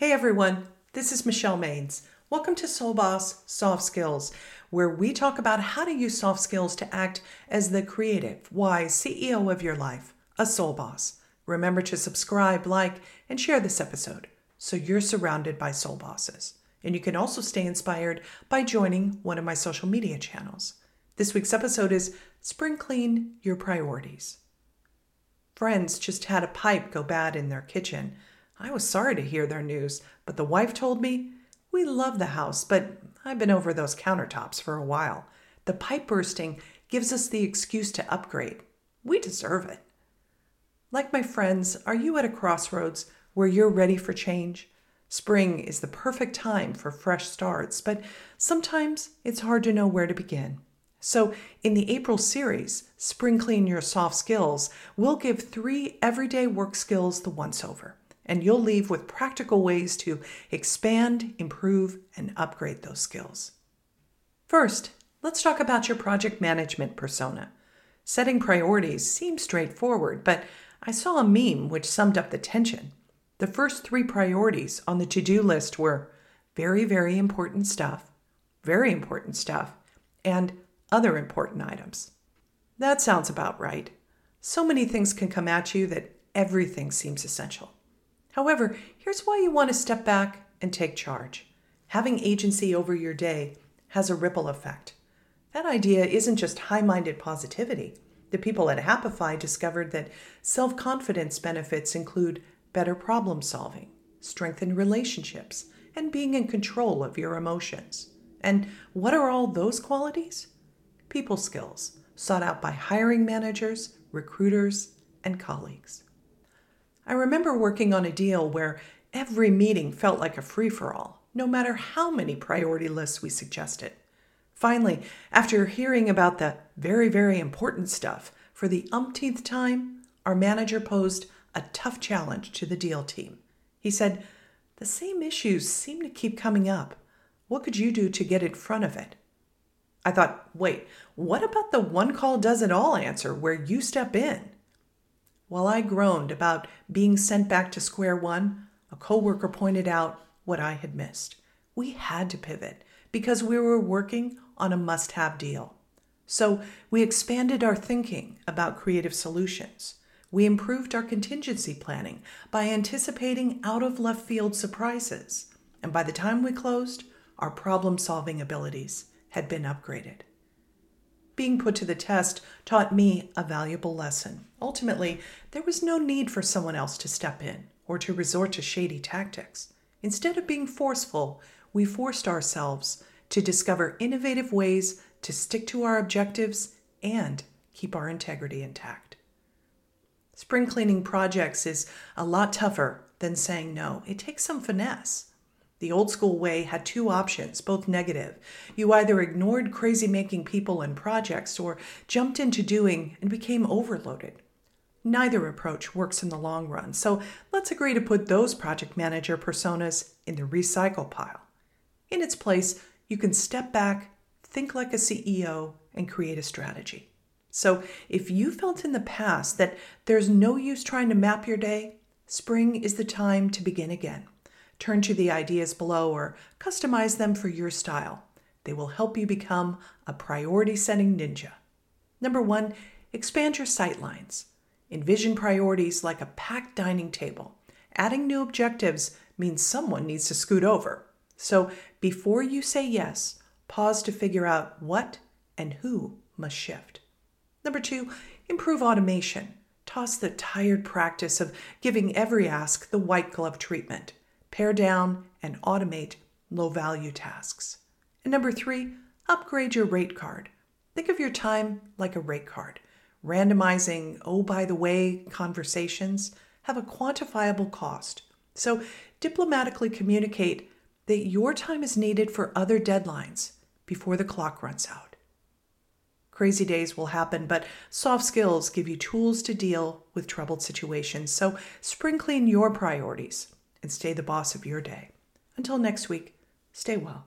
Hey everyone, this is Michelle Maines. Welcome to Soul Boss Soft Skills, where we talk about how to use soft skills to act as the creative, wise CEO of your life, a soul boss. Remember to subscribe, like, and share this episode so you're surrounded by soul bosses. And you can also stay inspired by joining one of my social media channels. This week's episode is Spring Clean Your Priorities. Friends just had a pipe go bad in their kitchen. I was sorry to hear their news, but the wife told me, We love the house, but I've been over those countertops for a while. The pipe bursting gives us the excuse to upgrade. We deserve it. Like my friends, are you at a crossroads where you're ready for change? Spring is the perfect time for fresh starts, but sometimes it's hard to know where to begin. So, in the April series, Spring Clean Your Soft Skills, we'll give three everyday work skills the once over and you'll leave with practical ways to expand, improve, and upgrade those skills. First, let's talk about your project management persona. Setting priorities seems straightforward, but I saw a meme which summed up the tension. The first three priorities on the to do list were very, very important stuff, very important stuff, and other important items. That sounds about right. So many things can come at you that everything seems essential. However, here's why you want to step back and take charge. Having agency over your day has a ripple effect. That idea isn't just high minded positivity. The people at Happify discovered that self confidence benefits include better problem solving, strengthened relationships, and being in control of your emotions. And what are all those qualities? People skills sought out by hiring managers, recruiters, and colleagues. I remember working on a deal where every meeting felt like a free for all, no matter how many priority lists we suggested. Finally, after hearing about the very, very important stuff for the umpteenth time, our manager posed a tough challenge to the deal team. He said, The same issues seem to keep coming up. What could you do to get in front of it? I thought, wait, what about the one call does it all answer where you step in? While I groaned about being sent back to square one, a coworker pointed out what I had missed. We had to pivot because we were working on a must have deal. So we expanded our thinking about creative solutions. We improved our contingency planning by anticipating out of left field surprises. And by the time we closed, our problem solving abilities had been upgraded being put to the test taught me a valuable lesson. Ultimately, there was no need for someone else to step in or to resort to shady tactics. Instead of being forceful, we forced ourselves to discover innovative ways to stick to our objectives and keep our integrity intact. Spring cleaning projects is a lot tougher than saying no. It takes some finesse. The old school way had two options, both negative. You either ignored crazy making people and projects or jumped into doing and became overloaded. Neither approach works in the long run, so let's agree to put those project manager personas in the recycle pile. In its place, you can step back, think like a CEO, and create a strategy. So, if you felt in the past that there's no use trying to map your day, spring is the time to begin again. Turn to the ideas below or customize them for your style. They will help you become a priority setting ninja. Number one, expand your sightlines. Envision priorities like a packed dining table. Adding new objectives means someone needs to scoot over. So before you say yes, pause to figure out what and who must shift. Number two, improve automation. Toss the tired practice of giving every ask the white glove treatment pare down, and automate low value tasks. And number three, upgrade your rate card. Think of your time like a rate card. Randomizing, oh, by the way, conversations have a quantifiable cost. So diplomatically communicate that your time is needed for other deadlines before the clock runs out. Crazy days will happen, but soft skills give you tools to deal with troubled situations. So spring clean your priorities and stay the boss of your day. Until next week, stay well.